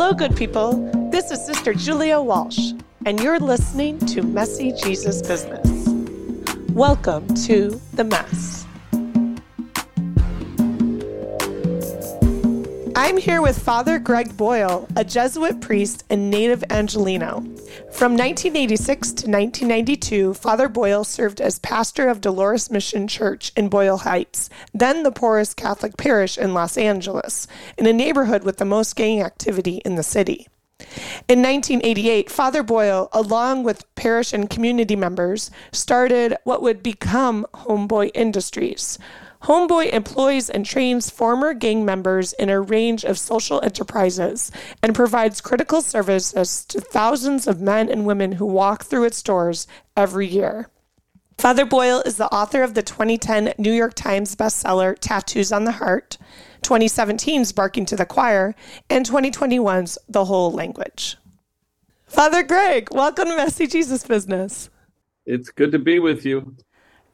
Hello, good people. This is Sister Julia Walsh, and you're listening to Messy Jesus Business. Welcome to the mess. I'm here with Father Greg Boyle, a Jesuit priest and native Angeleno. From 1986 to 1992, Father Boyle served as pastor of Dolores Mission Church in Boyle Heights, then the poorest Catholic parish in Los Angeles, in a neighborhood with the most gang activity in the city. In 1988, Father Boyle, along with parish and community members, started what would become Homeboy Industries. Homeboy employs and trains former gang members in a range of social enterprises and provides critical services to thousands of men and women who walk through its doors every year. Father Boyle is the author of the 2010 New York Times bestseller Tattoos on the Heart, 2017's Barking to the Choir, and 2021's The Whole Language. Father Greg, welcome to Messy Jesus Business. It's good to be with you.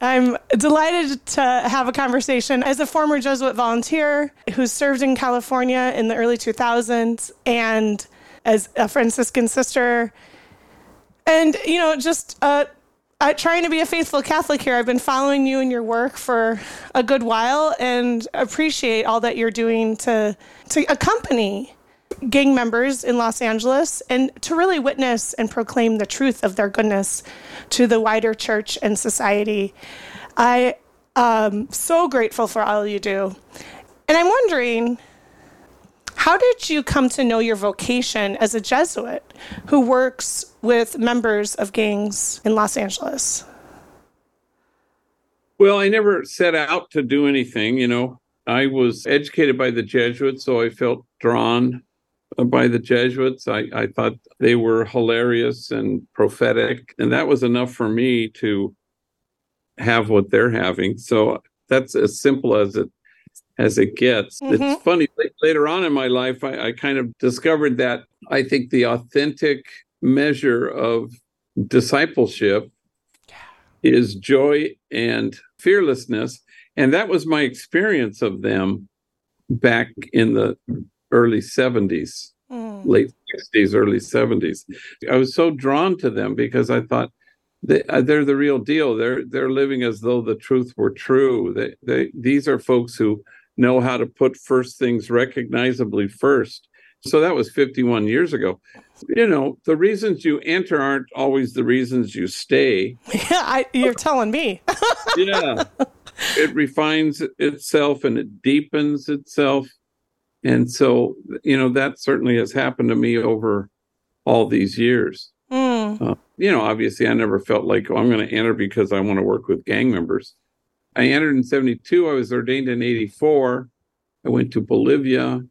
I'm delighted to have a conversation as a former Jesuit volunteer who served in California in the early 2000s and as a Franciscan sister. And, you know, just uh, trying to be a faithful Catholic here. I've been following you and your work for a good while and appreciate all that you're doing to, to accompany gang members in Los Angeles and to really witness and proclaim the truth of their goodness to the wider church and society. I am so grateful for all you do. And I'm wondering, how did you come to know your vocation as a Jesuit who works with members of gangs in Los Angeles? Well, I never set out to do anything, you know. I was educated by the Jesuits, so I felt drawn by the Jesuits. I, I thought they were hilarious and prophetic, and that was enough for me to have what they're having. So that's as simple as it as it gets. Mm-hmm. It's funny. Later on in my life, I, I kind of discovered that I think the authentic measure of discipleship is joy and fearlessness. And that was my experience of them back in the early 70s, mm. late 60s, early 70s. I was so drawn to them because I thought they, are uh, the real deal. They're they're living as though the truth were true. They, they these are folks who know how to put first things recognizably first. So that was 51 years ago. You know, the reasons you enter aren't always the reasons you stay. Yeah, I, you're telling me. yeah. It refines itself and it deepens itself and so you know that certainly has happened to me over all these years mm. uh, you know obviously i never felt like oh, i'm going to enter because i want to work with gang members i entered in 72 i was ordained in 84 i went to bolivia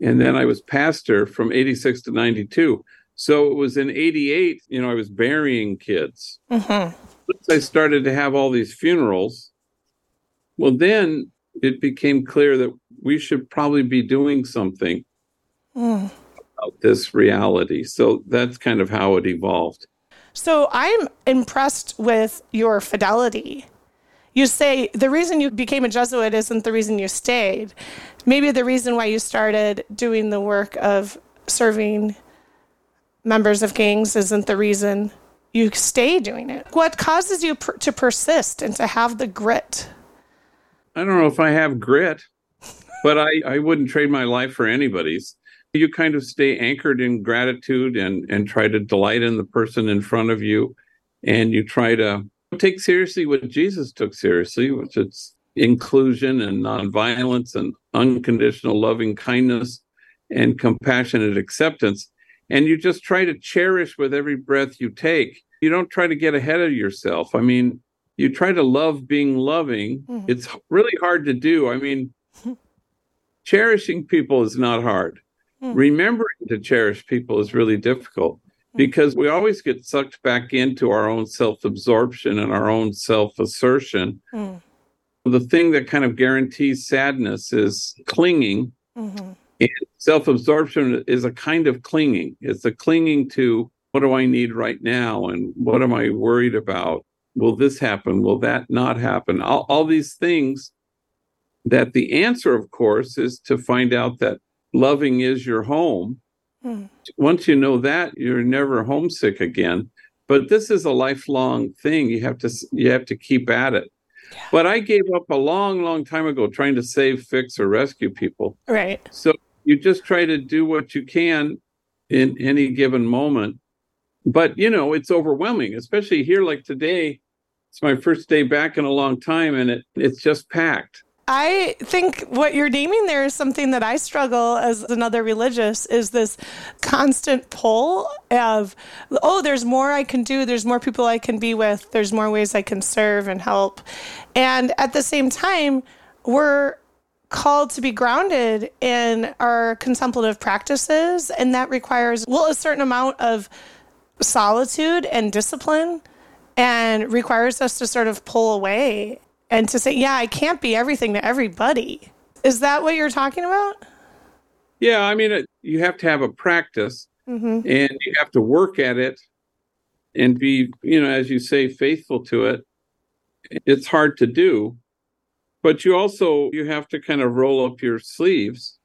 and then i was pastor from 86 to 92 so it was in 88 you know i was burying kids mm-hmm. i started to have all these funerals well then it became clear that we should probably be doing something mm. about this reality. So that's kind of how it evolved. So I'm impressed with your fidelity. You say the reason you became a Jesuit isn't the reason you stayed. Maybe the reason why you started doing the work of serving members of gangs isn't the reason you stay doing it. What causes you per- to persist and to have the grit? I don't know if I have grit but I, I wouldn't trade my life for anybody's. You kind of stay anchored in gratitude and, and try to delight in the person in front of you. And you try to take seriously what Jesus took seriously, which is inclusion and nonviolence and unconditional loving kindness and compassionate acceptance. And you just try to cherish with every breath you take. You don't try to get ahead of yourself. I mean, you try to love being loving. Mm-hmm. It's really hard to do. I mean, cherishing people is not hard. Mm. Remembering to cherish people is really difficult mm. because we always get sucked back into our own self absorption and our own self assertion. Mm. The thing that kind of guarantees sadness is clinging. Mm-hmm. Self absorption is a kind of clinging. It's a clinging to what do I need right now? And what am I worried about? Will this happen? Will that not happen? All, all these things that the answer, of course, is to find out that loving is your home Hmm. Once you know that, you're never homesick again. But this is a lifelong thing. You have to you have to keep at it. Yeah. But I gave up a long, long time ago trying to save, fix, or rescue people. Right. So you just try to do what you can in any given moment. But you know, it's overwhelming, especially here like today. It's my first day back in a long time and it it's just packed. I think what you're naming there is something that I struggle as another religious is this constant pull of, oh, there's more I can do, there's more people I can be with, there's more ways I can serve and help. And at the same time, we're called to be grounded in our contemplative practices, and that requires, well, a certain amount of solitude and discipline and requires us to sort of pull away and to say, yeah, I can't be everything to everybody. Is that what you're talking about? Yeah, I mean, you have to have a practice mm-hmm. and you have to work at it and be, you know, as you say, faithful to it. It's hard to do, but you also you have to kind of roll up your sleeves.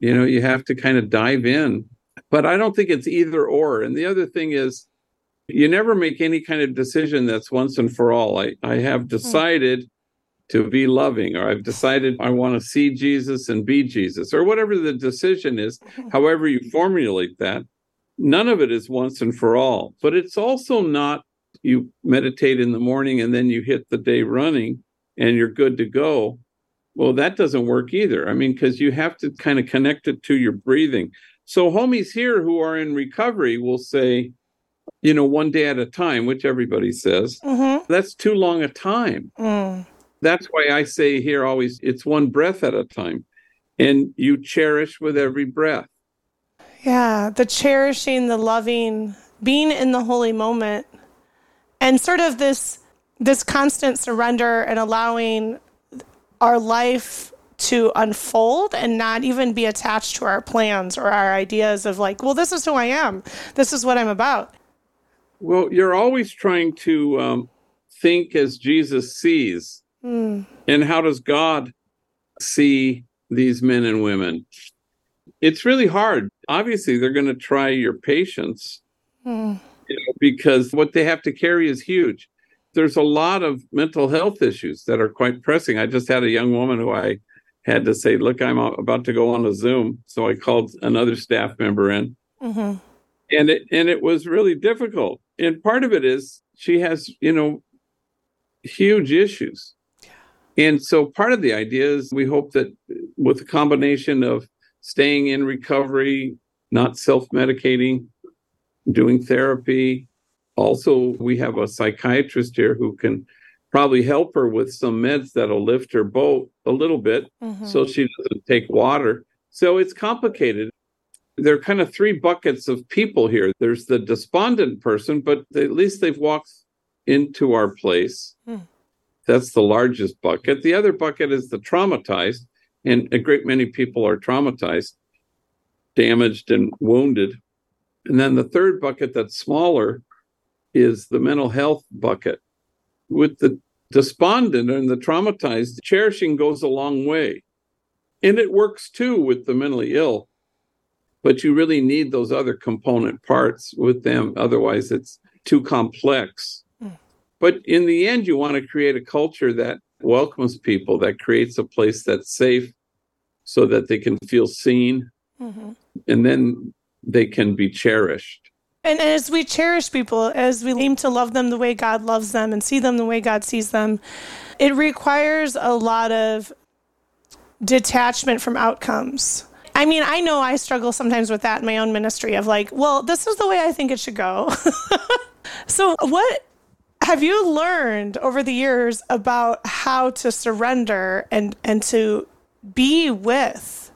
You know, you have to kind of dive in. But I don't think it's either or. And the other thing is you never make any kind of decision that's once and for all. I, I have hmm. decided to be loving, or I've decided I want to see Jesus and be Jesus, or whatever the decision is, however you formulate that. None of it is once and for all, but it's also not you meditate in the morning and then you hit the day running and you're good to go. Well, that doesn't work either. I mean, because you have to kind of connect it to your breathing. So, homies here who are in recovery will say, you know, one day at a time, which everybody says, mm-hmm. that's too long a time. Mm. That's why I say here always, it's one breath at a time. And you cherish with every breath. Yeah, the cherishing, the loving, being in the holy moment, and sort of this this constant surrender and allowing our life to unfold and not even be attached to our plans or our ideas of like, well, this is who I am. This is what I'm about. Well, you're always trying to um, think as Jesus sees. Mm. And how does God see these men and women? It's really hard. Obviously, they're going to try your patience mm. you know, because what they have to carry is huge. There's a lot of mental health issues that are quite pressing. I just had a young woman who I had to say, Look, I'm about to go on a Zoom. So I called another staff member in. Mm-hmm and it and it was really difficult and part of it is she has you know huge issues. And so part of the idea is we hope that with a combination of staying in recovery not self-medicating doing therapy also we have a psychiatrist here who can probably help her with some meds that'll lift her boat a little bit mm-hmm. so she doesn't take water. So it's complicated there are kind of three buckets of people here. There's the despondent person, but at least they've walked into our place. Hmm. That's the largest bucket. The other bucket is the traumatized, and a great many people are traumatized, damaged, and wounded. And then the third bucket that's smaller is the mental health bucket. With the despondent and the traumatized, cherishing goes a long way. And it works too with the mentally ill but you really need those other component parts with them. Otherwise, it's too complex. Mm. But in the end, you want to create a culture that welcomes people, that creates a place that's safe so that they can feel seen mm-hmm. and then they can be cherished. And as we cherish people, as we aim to love them the way God loves them and see them the way God sees them, it requires a lot of detachment from outcomes. I mean, I know I struggle sometimes with that in my own ministry of like, well, this is the way I think it should go. so, what have you learned over the years about how to surrender and and to be with?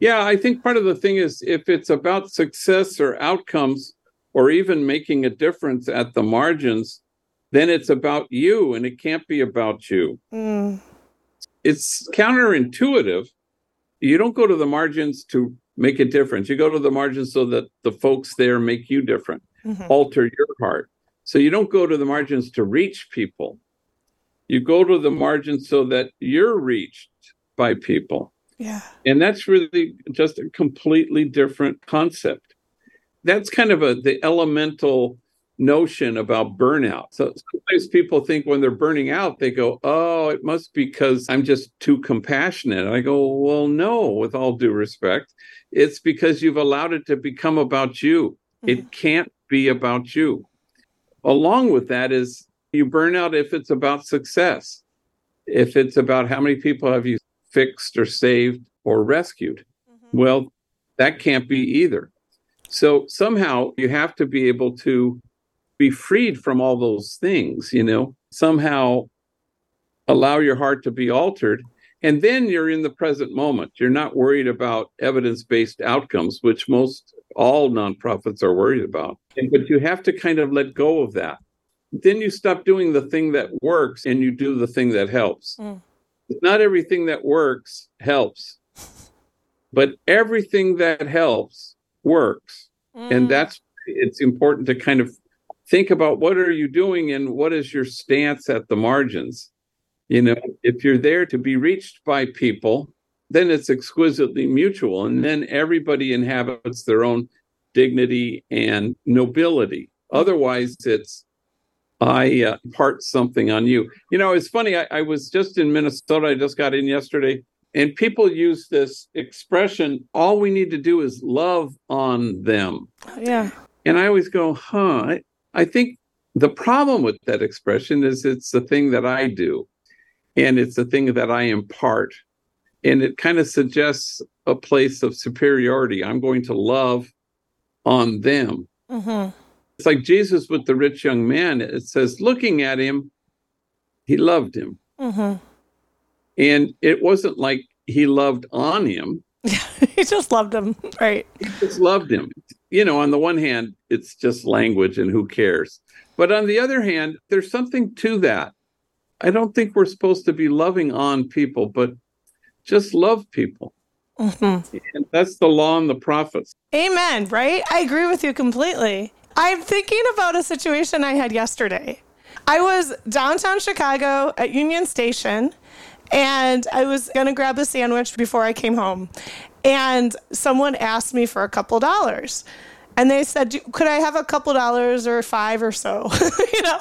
Yeah, I think part of the thing is if it's about success or outcomes or even making a difference at the margins, then it's about you and it can't be about you. Mm. It's counterintuitive you don't go to the margins to make a difference. You go to the margins so that the folks there make you different, mm-hmm. alter your heart. So you don't go to the margins to reach people. You go to the margins so that you're reached by people. Yeah. And that's really just a completely different concept. That's kind of a the elemental notion about burnout. So sometimes people think when they're burning out, they go, Oh, it must be because I'm just too compassionate. I go, Well, no, with all due respect. It's because you've allowed it to become about you. Mm-hmm. It can't be about you. Along with that is you burn out if it's about success, if it's about how many people have you fixed or saved or rescued. Mm-hmm. Well, that can't be either. So somehow you have to be able to be freed from all those things, you know, somehow allow your heart to be altered. And then you're in the present moment. You're not worried about evidence based outcomes, which most all nonprofits are worried about. But you have to kind of let go of that. Then you stop doing the thing that works and you do the thing that helps. Mm. Not everything that works helps, but everything that helps works. Mm. And that's it's important to kind of think about what are you doing and what is your stance at the margins? You know if you're there to be reached by people then it's exquisitely mutual and then everybody inhabits their own dignity and nobility. Otherwise it's i uh, part something on you. You know it's funny I, I was just in minnesota i just got in yesterday and people use this expression all we need to do is love on them. Yeah. And i always go huh I, think the problem with that expression is it's the thing that I do, and it's the thing that I impart. And it kind of suggests a place of superiority. I'm going to love on them. Mm-hmm. It's like Jesus with the rich young man. It says, looking at him, he loved him. Mm-hmm. And it wasn't like he loved on him. he just loved him, right? He just loved him you know, on the one hand, it's just language and who cares. But on the other hand, there's something to that. I don't think we're supposed to be loving on people, but just love people. Mm-hmm. And that's the law and the prophets. Amen, right? I agree with you completely. I'm thinking about a situation I had yesterday. I was downtown Chicago at Union Station and I was going to grab a sandwich before I came home. And someone asked me for a couple dollars. And they said, Could I have a couple dollars or five or so? you know,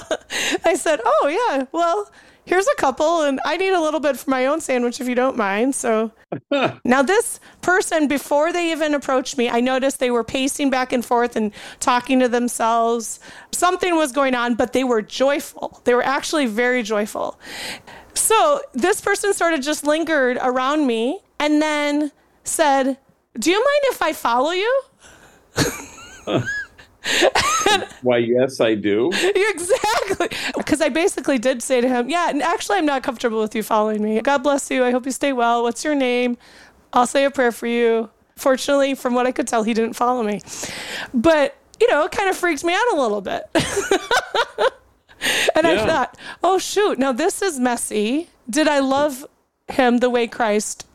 I said, Oh, yeah, well, here's a couple, and I need a little bit for my own sandwich if you don't mind. So now, this person, before they even approached me, I noticed they were pacing back and forth and talking to themselves. Something was going on, but they were joyful. They were actually very joyful. So this person sort of just lingered around me and then said, Do you mind if I follow you? Why, yes, I do. Exactly. Because I basically did say to him, Yeah, and actually, I'm not comfortable with you following me. God bless you. I hope you stay well. What's your name? I'll say a prayer for you. Fortunately, from what I could tell, he didn't follow me. But, you know, it kind of freaked me out a little bit. and yeah. I thought, oh, shoot, now this is messy. Did I love him the way Christ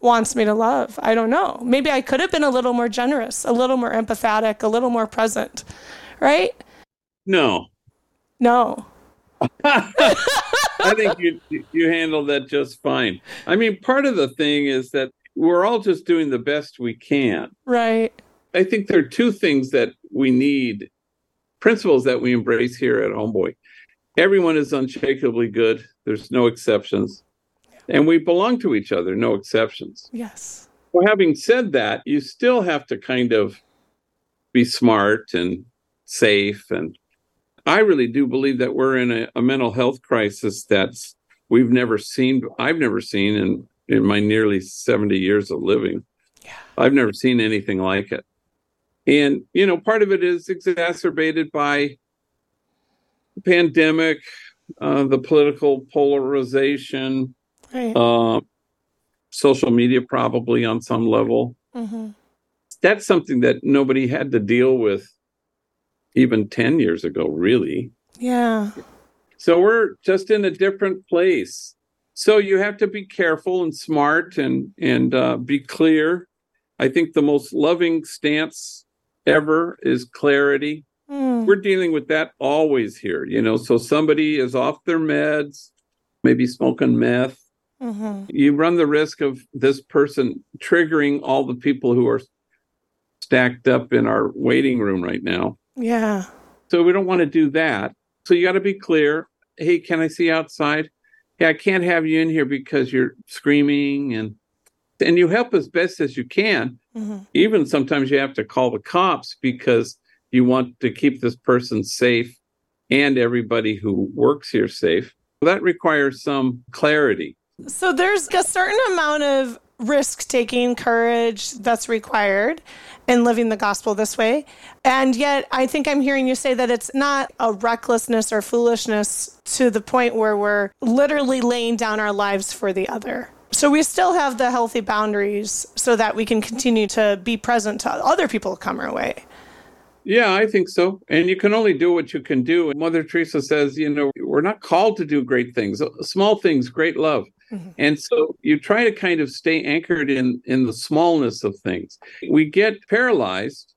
wants me to love. I don't know. Maybe I could have been a little more generous, a little more empathetic, a little more present, right? No. No. I think you you handled that just fine. I mean, part of the thing is that we're all just doing the best we can. Right. I think there are two things that we need, principles that we embrace here at Homeboy. Everyone is unshakably good. There's no exceptions and we belong to each other, no exceptions. Yes. Well, having said that, you still have to kind of be smart and safe. And I really do believe that we're in a, a mental health crisis that's we've never seen. I've never seen in in my nearly 70 years of living. Yeah. I've never seen anything like it. And, you know, part of it is exacerbated by the pandemic, uh, the political polarization, right. uh, social media, probably on some level. Mm-hmm. That's something that nobody had to deal with even 10 years ago, really. Yeah. So we're just in a different place. So you have to be careful and smart and and uh, be clear. I think the most loving stance ever is clarity. Mm. We're dealing with that always here, you know. So somebody is off their meds, maybe smoking meth, Mm-hmm. You run the risk of this person triggering all the people who are stacked up in our waiting room right now. Yeah. So we don't want to do that. So you got to be clear. Hey, can I see outside? Yeah, I can't have you in here because you're screaming and and you help as best as you can. Mm-hmm. Even sometimes you have to call the cops because you want to keep this person safe and everybody who works here safe. That requires some clarity. So there's a certain amount of risk taking, courage that's required in living the gospel this way. And yet, I think I'm hearing you say that it's not a recklessness or foolishness to the point where we're literally laying down our lives for the other. So we still have the healthy boundaries so that we can continue to be present to other people come our way. Yeah, I think so. And you can only do what you can do. And Mother Teresa says, you know, we're not called to do great things, small things, great love. Mm-hmm. And so you try to kind of stay anchored in in the smallness of things. We get paralyzed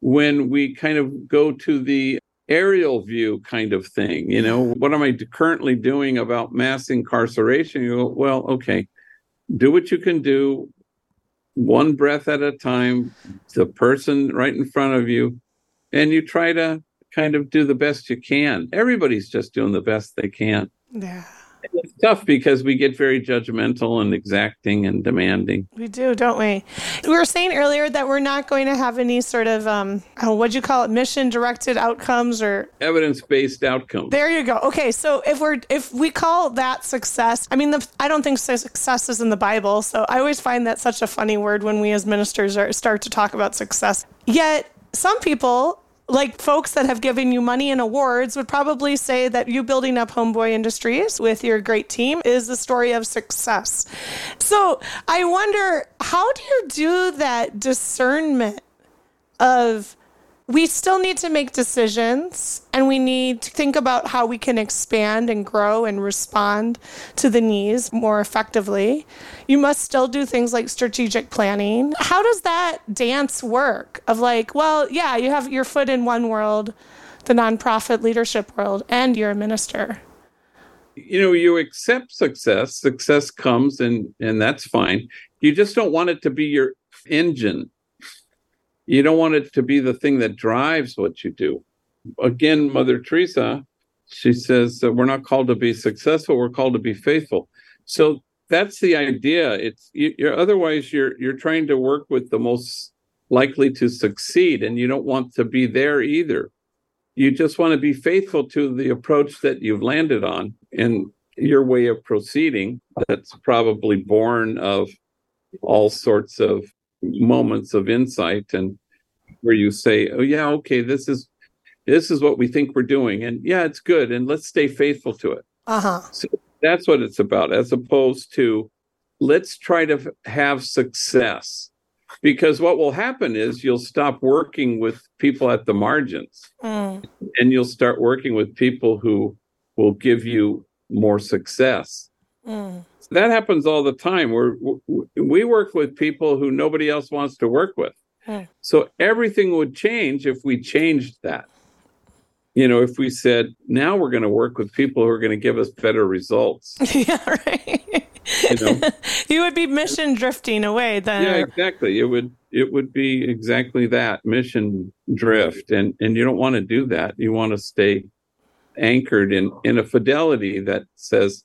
when we kind of go to the aerial view kind of thing. You know, what am I currently doing about mass incarceration? You go, well, okay, do what you can do, one breath at a time, the person right in front of you, and you try to kind of do the best you can. Everybody's just doing the best they can. Yeah. It's tough because we get very judgmental and exacting and demanding. We do, don't we? We were saying earlier that we're not going to have any sort of um, oh, what'd you call it, mission directed outcomes or evidence based outcomes. There you go. Okay, so if we're if we call that success, I mean, the, I don't think success is in the Bible, so I always find that such a funny word when we as ministers are, start to talk about success. Yet some people like folks that have given you money and awards would probably say that you building up Homeboy Industries with your great team is the story of success. So I wonder, how do you do that discernment of we still need to make decisions and we need to think about how we can expand and grow and respond to the needs more effectively. You must still do things like strategic planning. How does that dance work of like, well, yeah, you have your foot in one world, the nonprofit leadership world, and you're a minister? You know, you accept success, success comes and and that's fine. You just don't want it to be your engine you don't want it to be the thing that drives what you do. Again, Mother Teresa, she says that we're not called to be successful, we're called to be faithful. So that's the idea. It's you're otherwise you're you're trying to work with the most likely to succeed and you don't want to be there either. You just want to be faithful to the approach that you've landed on and your way of proceeding that's probably born of all sorts of moments of insight and where you say, "Oh yeah, okay, this is this is what we think we're doing, and yeah, it's good, and let's stay faithful to it." Uh huh. So that's what it's about, as opposed to let's try to have success. Because what will happen is you'll stop working with people at the margins, mm. and you'll start working with people who will give you more success. Mm that happens all the time. We're, we work with people who nobody else wants to work with. Hmm. So everything would change if we changed that. You know, if we said, now we're going to work with people who are going to give us better results. yeah, right. You, know? you would be mission drifting away then. Yeah, exactly. It would it would be exactly that mission drift and and you don't want to do that. You want to stay anchored in in a fidelity that says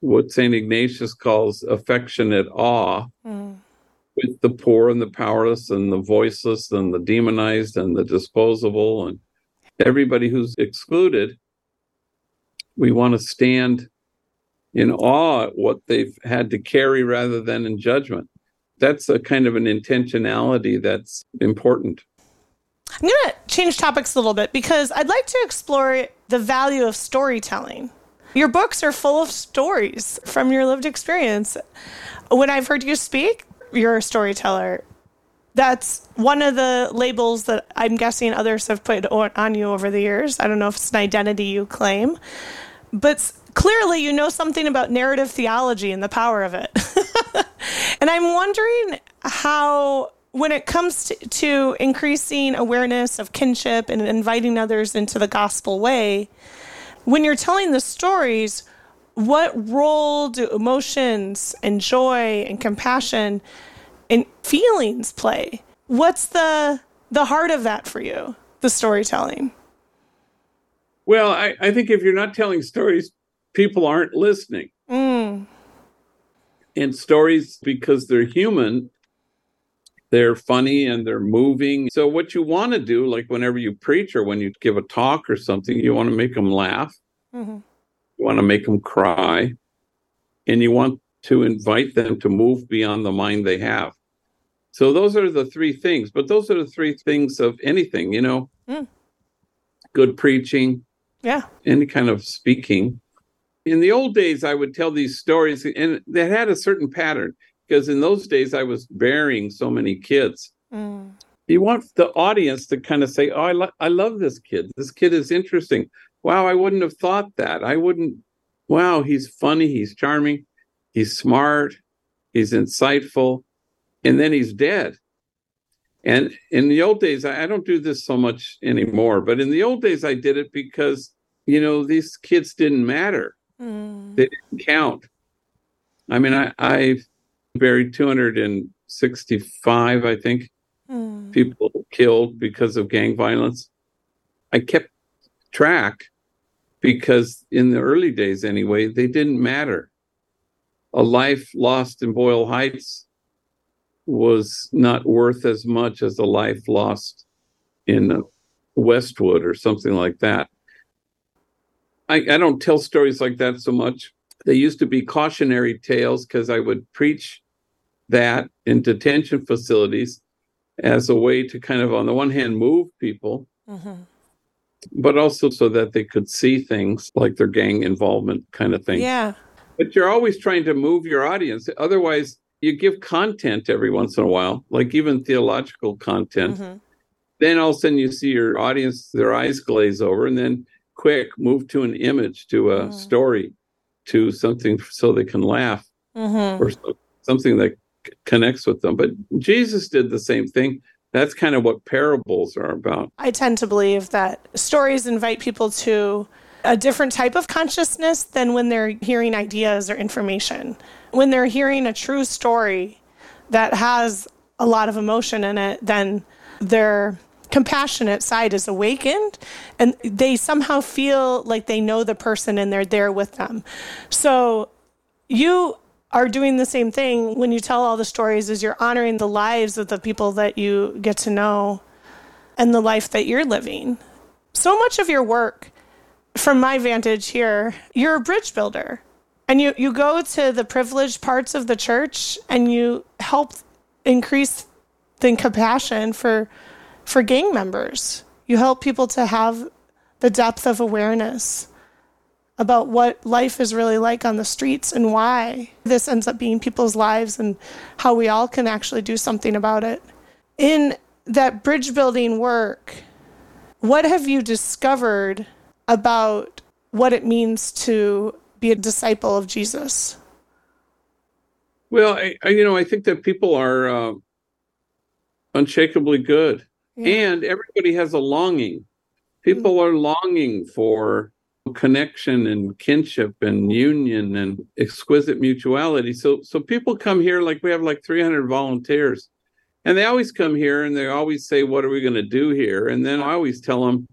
what St. Ignatius calls affectionate awe mm. with the poor and the powerless and the voiceless and the demonized and the disposable and everybody who's excluded. We want to stand in awe at what they've had to carry rather than in judgment. That's a kind of an intentionality that's important. I'm going to change topics a little bit because I'd like to explore the value of storytelling your books are full of stories from your lived experience. When I've heard you speak, you're a storyteller. That's one of the labels that I'm guessing others have put on you over the years. I don't know if it's an identity you claim, but clearly you know something about narrative theology and the power of it. and I'm wondering how when it comes to, to, increasing awareness of kinship and inviting others into the gospel way, when you're telling the stories, what role do emotions and joy and compassion and feelings play? What's the the heart of that for you, the storytelling? Well, I, I think if you're not telling stories, people aren't listening. Mm. And stories, because they're human, they're funny and they're moving. So, what you want to do, like whenever you preach or when you give a talk or something, you want to make them laugh, hmm you want to make them cry, and you want to invite them to move beyond the mind they have. So, those are the three things, but those are the three things of anything, you know, Mm. good preaching, Yeah. any kind of speaking. In the old days, I would tell these stories, and they had a certain pattern because in those days I was burying so many kids. Mm. You want the audience to kind of say, "Oh, I, lo- I love this kid. This kid is interesting. Wow, I wouldn't have thought that. I wouldn't. Wow, he's funny. He's charming. He's smart. He's insightful, and then he's dead." And in the old days, I, I don't do this so much anymore, but in the old days, I did it because you know these kids didn't matter Mm. they didn't count. I mean, I, I buried 265, I think, Mm. people killed because of gang violence. I kept track because in the early days, anyway, they didn't matter. A life lost in Boyle Heights was not worth as much as a life lost in Westwood or something like that. I, I don't tell stories like that so much. They used to be cautionary tales because I would preach that in detention facilities as a way to kind of, on the one hand, move people, Mhm. but also so that they could see things like their gang involvement kind of thing. Yeah. But you're always trying to move your audience. Otherwise, you give content every once in a while, like even theological content. Mhm. Then all of a sudden you see your audience, their eyes glaze over, and then quick move to an image, to a Mm. story, to something so they can laugh Mhm. or so- something that connects with them. But Jesus did the same thing. That's kind of what parables are about. I tend to believe that stories invite people to a different type of consciousness than when they're hearing ideas or information. When they're hearing a true story that has a lot of emotion in it, then their compassionate side is awakened and they somehow feel like they know the person and they're there with them. So you are doing the same thing when you tell all the stories is you're honoring the lives of the people that you get to know and the life that you're living. So much of your work, from my vantage here, you're a bridge builder. And you, you go to the privileged parts of the church and you help increase the compassion for for gang members. You help people to have the depth of awareness about what life is really like on the streets and why this ends up being people's lives and how we all can actually do something about it. In that bridge building work, what have you discovered about what it means to be a disciple of Jesus? Well, I, I, you know, I think that people are uh, unshakably good, Yeah. and everybody has a longing. People are longing for connection and kinship and union and exquisite mutuality. So, so people come here like we have like 300 volunteers, and they always come here and they always say, "What are we going to do here?" And then I always tell them,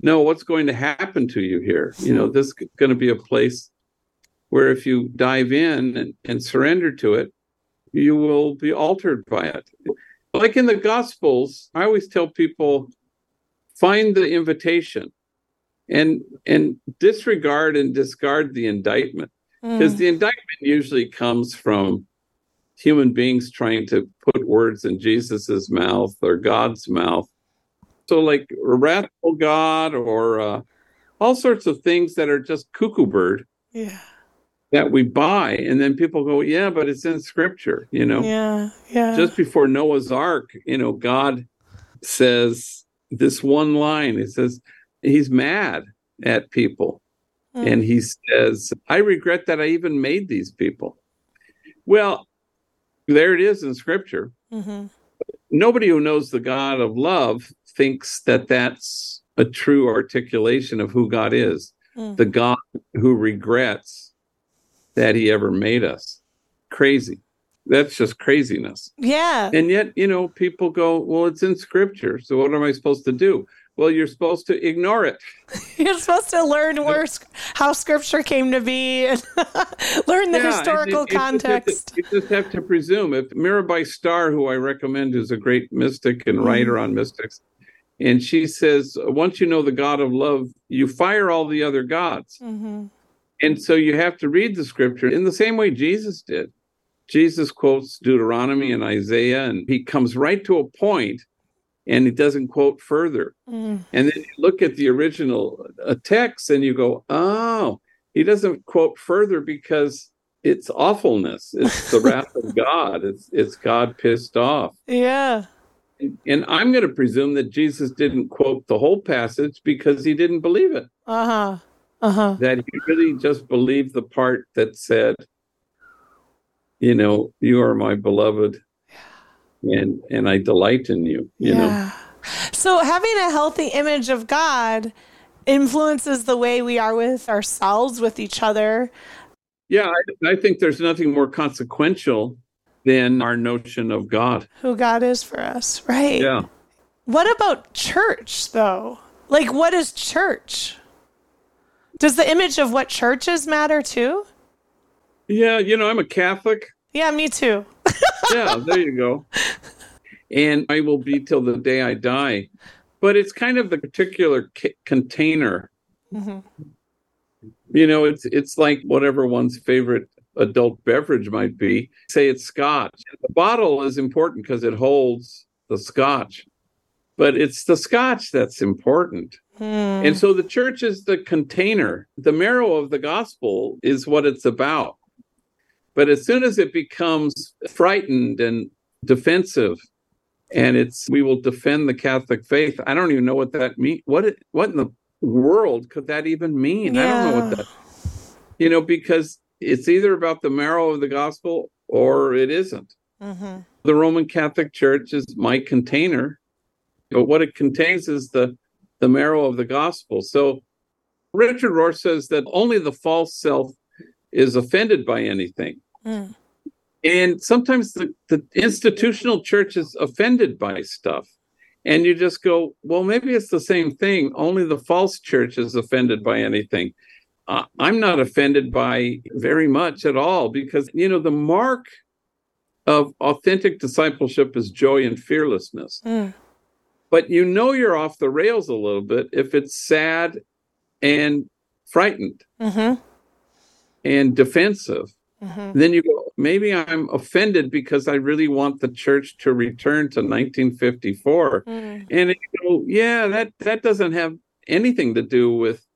"No, what's going to happen to you here? You know, this is going to be a place." Where if you dive in and, and surrender to it, you will be altered by it. Like in the Gospels, I always tell people find the invitation and and disregard and discard the indictment because Mm. the indictment usually comes from human beings trying to put words in Jesus's mouth or God's mouth. So like a wrathful God or uh, all sorts of things that are just cuckoo bird yeah. that we buy and then people go yeah but it's in scripture you know Yeah. Yeah. just before noah's ark you know god says this one line it says he's mad at people Mm. and he says i regret that i even made these people well there it is in scripture Mhm. nobody who knows the god of love thinks that that's a true articulation of who god is Mm. the god who regrets that he ever made us. Crazy. That's just craziness. Yeah. And yet, you know, people go, well, it's in scripture. So what am I supposed to do? Well, you're supposed to ignore it. You're supposed to learn where how scripture came to be and learn the yeah, historical it, it, context. You just, you just have to presume. If Mirabai Starr, who I recommend, is a great mystic and writer mm. on mystics, and she says, once you know the God of love, you fire all the other gods. Mm-hmm. And so you have to read the scripture in the same way Jesus did. Jesus quotes Deuteronomy and Isaiah, and he comes right to a point and he doesn't quote further. Mm. And then you look at the original uh, text and you go, oh, he doesn't quote further because it's awfulness. It's the wrath of God. It's it's God pissed off. Yeah. And, and I'm going to presume that Jesus didn't quote the whole passage because he didn't believe it. Uh huh. Uh huh. That he really just believed the part that said, you know, you are my beloved and and I delight in you. You yeah. know. So having a healthy image of God influences the way we are with ourselves, with each other. Yeah, I, I think there's nothing more consequential than our notion of God. Who God is for us, right? Yeah. What about church, though? Like, what is church? Does the image of what churches matter too? Yeah, you know, I'm a Catholic. Yeah, me too. yeah, there you go. And I will be till the day I die. But it's kind of the particular c- container. Mm-hmm. You know, it's it's like whatever one's favorite adult beverage might be. Say it's scotch. The bottle is important because it holds the scotch, but it's the scotch that's important. Hmm. And so the church is the container. The marrow of the gospel is what it's about. But as soon as it becomes frightened and defensive, and it's we will defend the Catholic faith, I don't even know what that means. What it, what in the world could that even mean? Yeah. I don't know what that. You know, because it's either about the marrow of the gospel or it isn't. Mm-hmm. The Roman Catholic Church is my container, but what it contains is the the marrow of the gospel. So Richard Rohr says that only the false self is offended by anything. Mm. And sometimes the, the institutional church is offended by stuff. And you just go, well, maybe it's the same thing. Only the false church is offended by anything. Uh, I'm not offended by very much at all because, you know, the mark of authentic discipleship is joy and fearlessness. Mm. But you know you're off the rails a little bit if it's sad and frightened mm-hmm. and defensive Mm-hmm. Then you go, maybe I'm offended because I really want the church to return to 1954. Mm. And you go, yeah, that that doesn't have anything to do with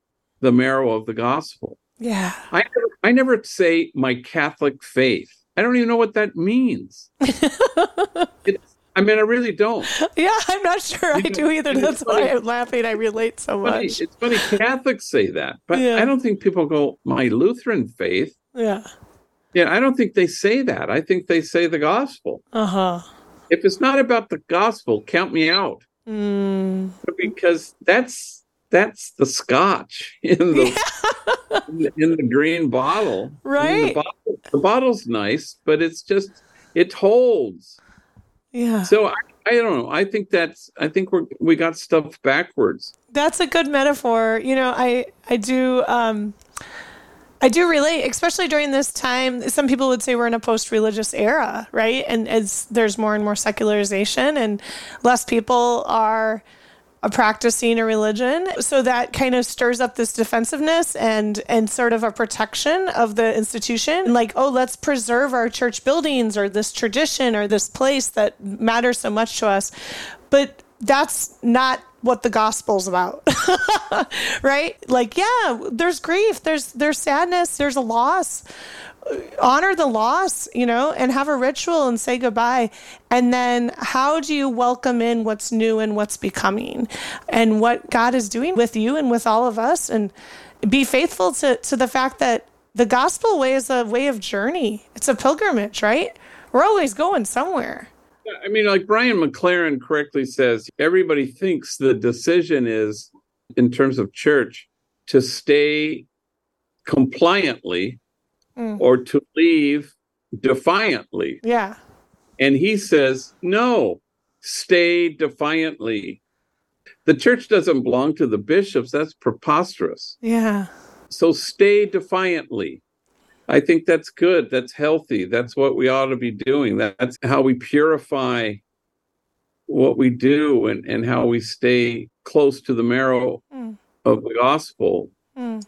the marrow of the gospel. Yeah. I never, I never say my Catholic faith. I don't even know what that means. I mean, I really don't. Yeah, I'm not sure I do either. That's why I'm laughing. I relate so much. It's funny Catholics say that, but yeah. I don't think people go, my Lutheran faith. Yeah. Yeah, I don't think they say that. I think they say the gospel. Uh huh. If it's not about the gospel, count me out. Mm. Because that's that's the scotch in the, yeah. in, the in, the green bottle. Right. the, bottle, the bottle's nice, but it's just it holds. Yeah. So I, I don't know. I think that's I think we're we got stuff backwards. That's a good metaphor. You know, I I do um I do relate, especially during this time. Some people would say we're in a post religious era, right? And as there's more and more secularization and less people are practicing a religion. So that kind of stirs up this defensiveness and and sort of a protection of the institution. Like, oh, let's preserve our church buildings or this tradition or this place that matters so much to us. But that's not what the gospel's about right? Like yeah there's grief there's there's sadness there's a loss. Honor the loss you know and have a ritual and say goodbye. And then how do you welcome in what's new and what's becoming and what god is doing with you and with all of us? And be faithful to to the fact that the gospel way is a way of journey. It's a pilgrimage right? We're always going somewhere I mean, like Brian McLaren correctly says, everybody thinks the decision is, in terms of church, to stay compliantly Mm. or to leave defiantly. Yeah. And he says, no, stay defiantly. The church doesn't belong to the bishops. That's preposterous. Yeah. So stay defiantly. I think that's good. That's healthy. That's what we ought to be doing. That's how we purify what we do and, and how we stay close to the marrow Mm. of the gospel Mm.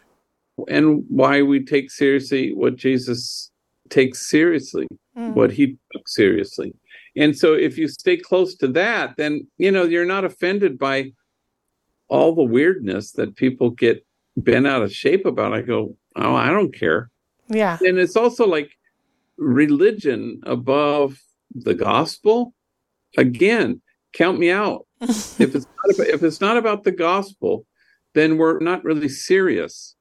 and why we take seriously what Jesus takes seriously, Mm. what he took seriously. And so if you stay close to that, then you know you're not offended by all the weirdness that people get bent out of shape about. I go, oh, I don't care. Yeah. And it's also like religion above the gospel. Again, count me out. if it's not about, if it's not about the gospel, then we're not really serious.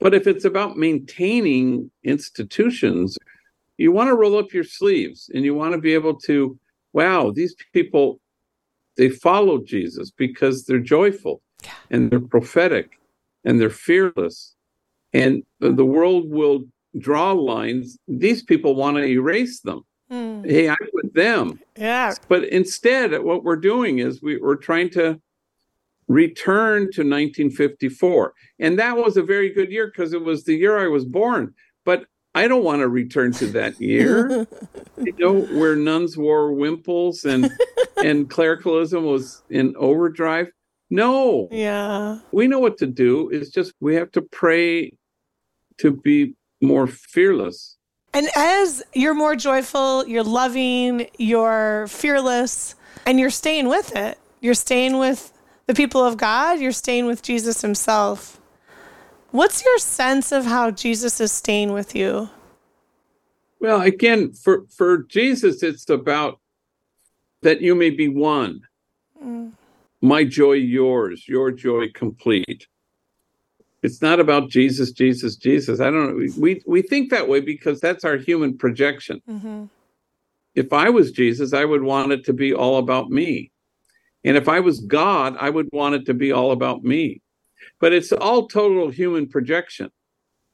But if it's about maintaining institutions, you want to roll up your sleeves and you want to be able to, wow, these people, they follow Jesus because they're joyful and they're prophetic and they're fearless. And the world will draw lines. These people want to erase them. Mm. Hey, I'm with them. Yeah. But instead, what we're doing is we, we're trying to return to 1954. And that was a very good year because it was the year I was born. But I don't want to return to that year, you know, where nuns wore wimples and and clericalism was in overdrive. No, Yeah. we know what to do. It's just we have to pray to be more fearless. And as you're more joyful, you're loving, you're fearless, and you're staying with it. You're staying with the people of God, you're staying with Jesus himself. What's your sense of how Jesus is staying with you? Well, again, for for Jesus, it's about that you may be one. Mm. My joy, yours, your joy complete. It's not about Jesus, Jesus, Jesus. I don't know. We we think that way because that's our human projection. Mm-hmm. If I was Jesus, I would want it to be all about me. And if I was God, I would want it to be all about me. But it's all total human projection.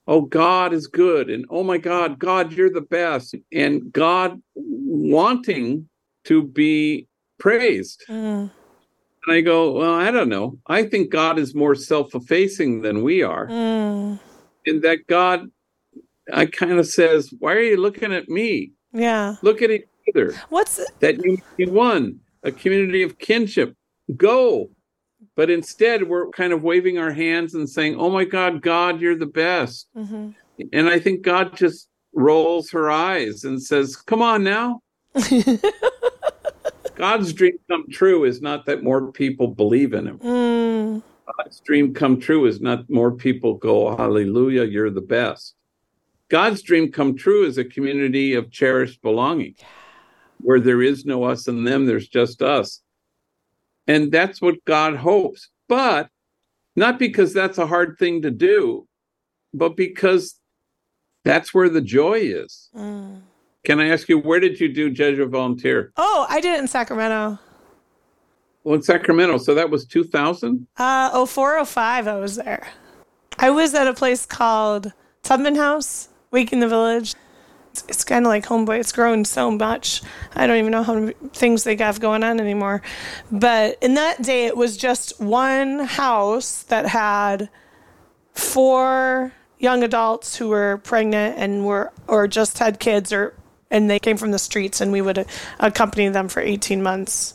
Oh, God is good. And oh my God, God, you're the best. And God wanting to be praised. Mm. And I go, well, I don't know. I think God is more self effacing than we are. Mm. And that God, I kind of says, why are you looking at me? Yeah. Look at each other. What's that you one, a community of kinship. Go. But instead, we're kind of waving our hands and saying, Oh my God, God, you're the best. Mhm. And I think God just rolls her eyes and says, Come on now. God's dream come true is not that more people believe in him. Mm. God's dream come true is not more people go, Hallelujah, you're the best. God's dream come true is a community of cherished belonging where there is no us and them, there's just us. And that's what God hopes. But not because that's a hard thing to do, but because that's where the joy is. Mm. Can I ask you, where did you do Jesuit volunteer? Oh, I did it in Sacramento. Well, in Sacramento. So that was 2000? Uh, 04, 05, I was there. I was at a place called Tubman House, Waking the Village. It's, it's kind of like Homeboy. It's grown so much. I don't even know how many things they have going on anymore. But in that day, it was just one house that had four young adults who were pregnant and were or just had kids or and they came from the streets and we would accompany them for 18 months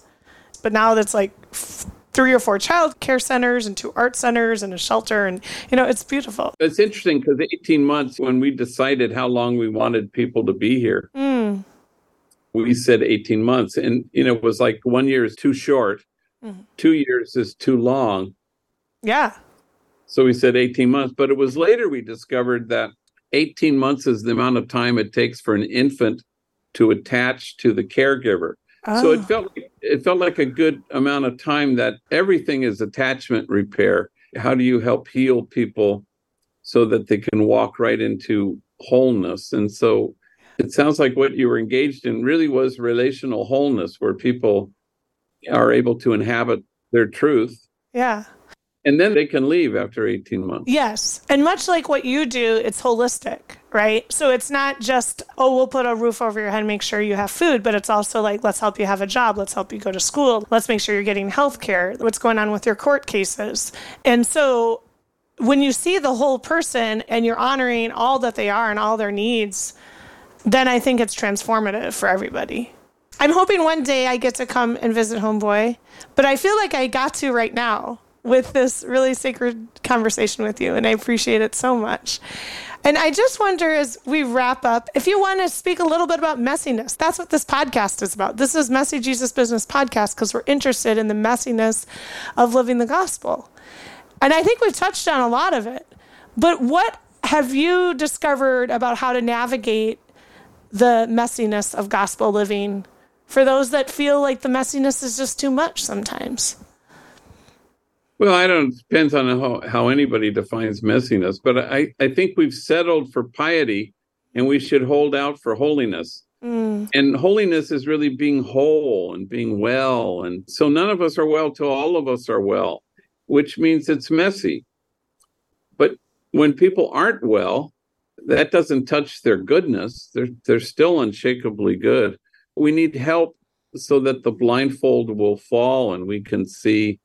but now that's like f- three or four child care centers and two art centers and a shelter and you know it's beautiful It's interesting because 18 months, when we decided how long we wanted people to be here, mm. we said 18 months. And, you know, it was like one year is too short, Mhm. two years is too long. yeah So we said 18 months. But it was later we discovered that 18 months is the amount of time it takes for an infant to attach to the caregiver. So Oh. it ah. felt it felt like a good amount of time that everything is attachment repair. How do you help heal people so that they can walk right into wholeness? And so it sounds like what you were engaged in really was relational wholeness, where people are able to inhabit their truth yeah And then they can leave after 18 months. Yes. And much like what you do, it's holistic, right? So it's not just, oh, we'll put a roof over your head make sure you have food, but it's also like, let's help you have a job. Let's help you go to school. Let's make sure you're getting health care. What's going on with your court cases. And so when you see the whole person and you're honoring all that they are and all their needs, then I think it's transformative for everybody. I'm hoping one day I get to come and visit Homeboy, but I feel like I got to right now with this really sacred conversation with you, and I appreciate it so much. And I just wonder as we wrap up, if you want to speak a little bit about messiness, that's what this podcast is about. This is Messy Jesus Business Podcast because we're interested in the messiness of living the gospel. And I think we've touched on a lot of it. But what have you discovered about how to navigate the messiness of gospel living for those that feel like the messiness is just too much sometimes? Well, I don't It depends on how, how anybody defines messiness, but I, I think we've settled for piety and we should hold out for holiness. Mm. And holiness is really being whole and being well. And so none of us are well till all of us are well, which means it's messy. But when people aren't well, that doesn't touch their goodness. They're they're still unshakably good. We need help so that the blindfold will fall and we can see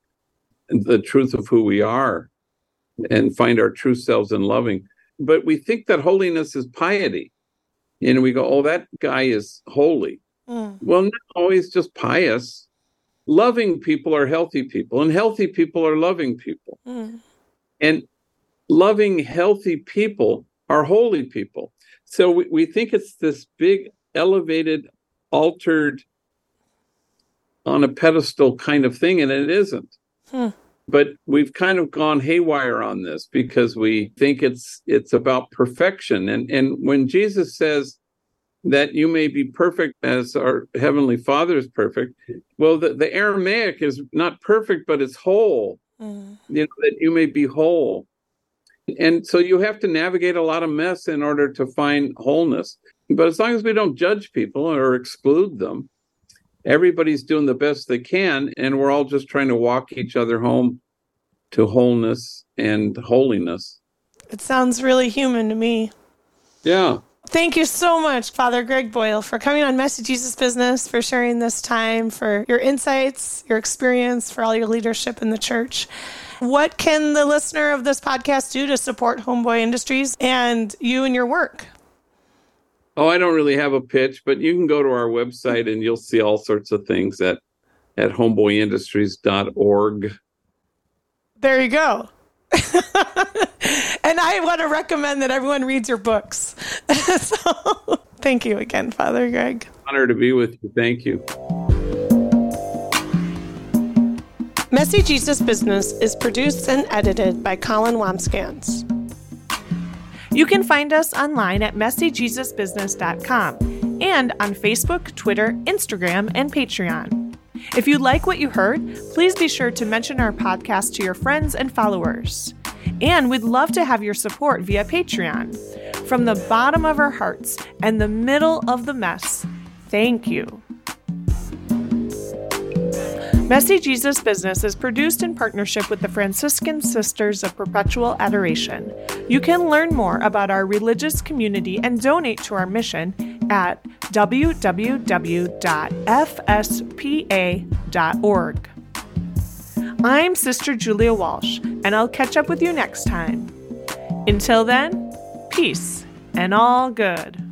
the truth of who we are and find our true selves in loving. But we think that holiness is piety. And we go, oh, that guy is holy. Mm. Well, no, he's just pious. Loving people are healthy people, and healthy people are loving people. Mm. And loving, healthy people are holy people. So we, we think it's this big, elevated, altered, on a pedestal kind of thing, and it isn't. Hmm. But we've kind of gone haywire on this because we think it's it's about perfection. And and when Jesus says that you may be perfect as our heavenly Father is perfect, well, the, the Aramaic is not perfect, but it's whole. Mm. You know that you may be whole. And so you have to navigate a lot of mess in order to find wholeness. But as long as we don't judge people or exclude them, everybody's doing the best they can. And we're all just trying to walk each other home to wholeness and holiness. It sounds really human to me. Yeah. Thank you so much, Father Greg Boyle, for coming on Messy Jesus Business, for sharing this time, for your insights, your experience, for all your leadership in the church. What can the listener of this podcast do to support Homeboy Industries and you and your work? Oh, I don't really have a pitch, but you can go to our website and you'll see all sorts of things at at homeboyindustries.org. There you go. and I want to recommend that everyone reads your books. so thank you again, Father Greg. Honor to be with you. Thank you. Messy Jesus Business is produced and edited by Colin Wambsgans. You can find us online at messyjesusbusiness.com and on Facebook, Twitter, Instagram, and Patreon. If you like what you heard, please be sure to mention our podcast to your friends and followers. And we'd love to have your support via Patreon. From the bottom of our hearts and the middle of the mess, thank you. Messy Jesus Business is produced in partnership with the Franciscan Sisters of Perpetual Adoration. You can learn more about our religious community and donate to our mission at www.fspa.org. I'm Sister Julia Walsh, and I'll catch up with you next time. Until then, peace and all good.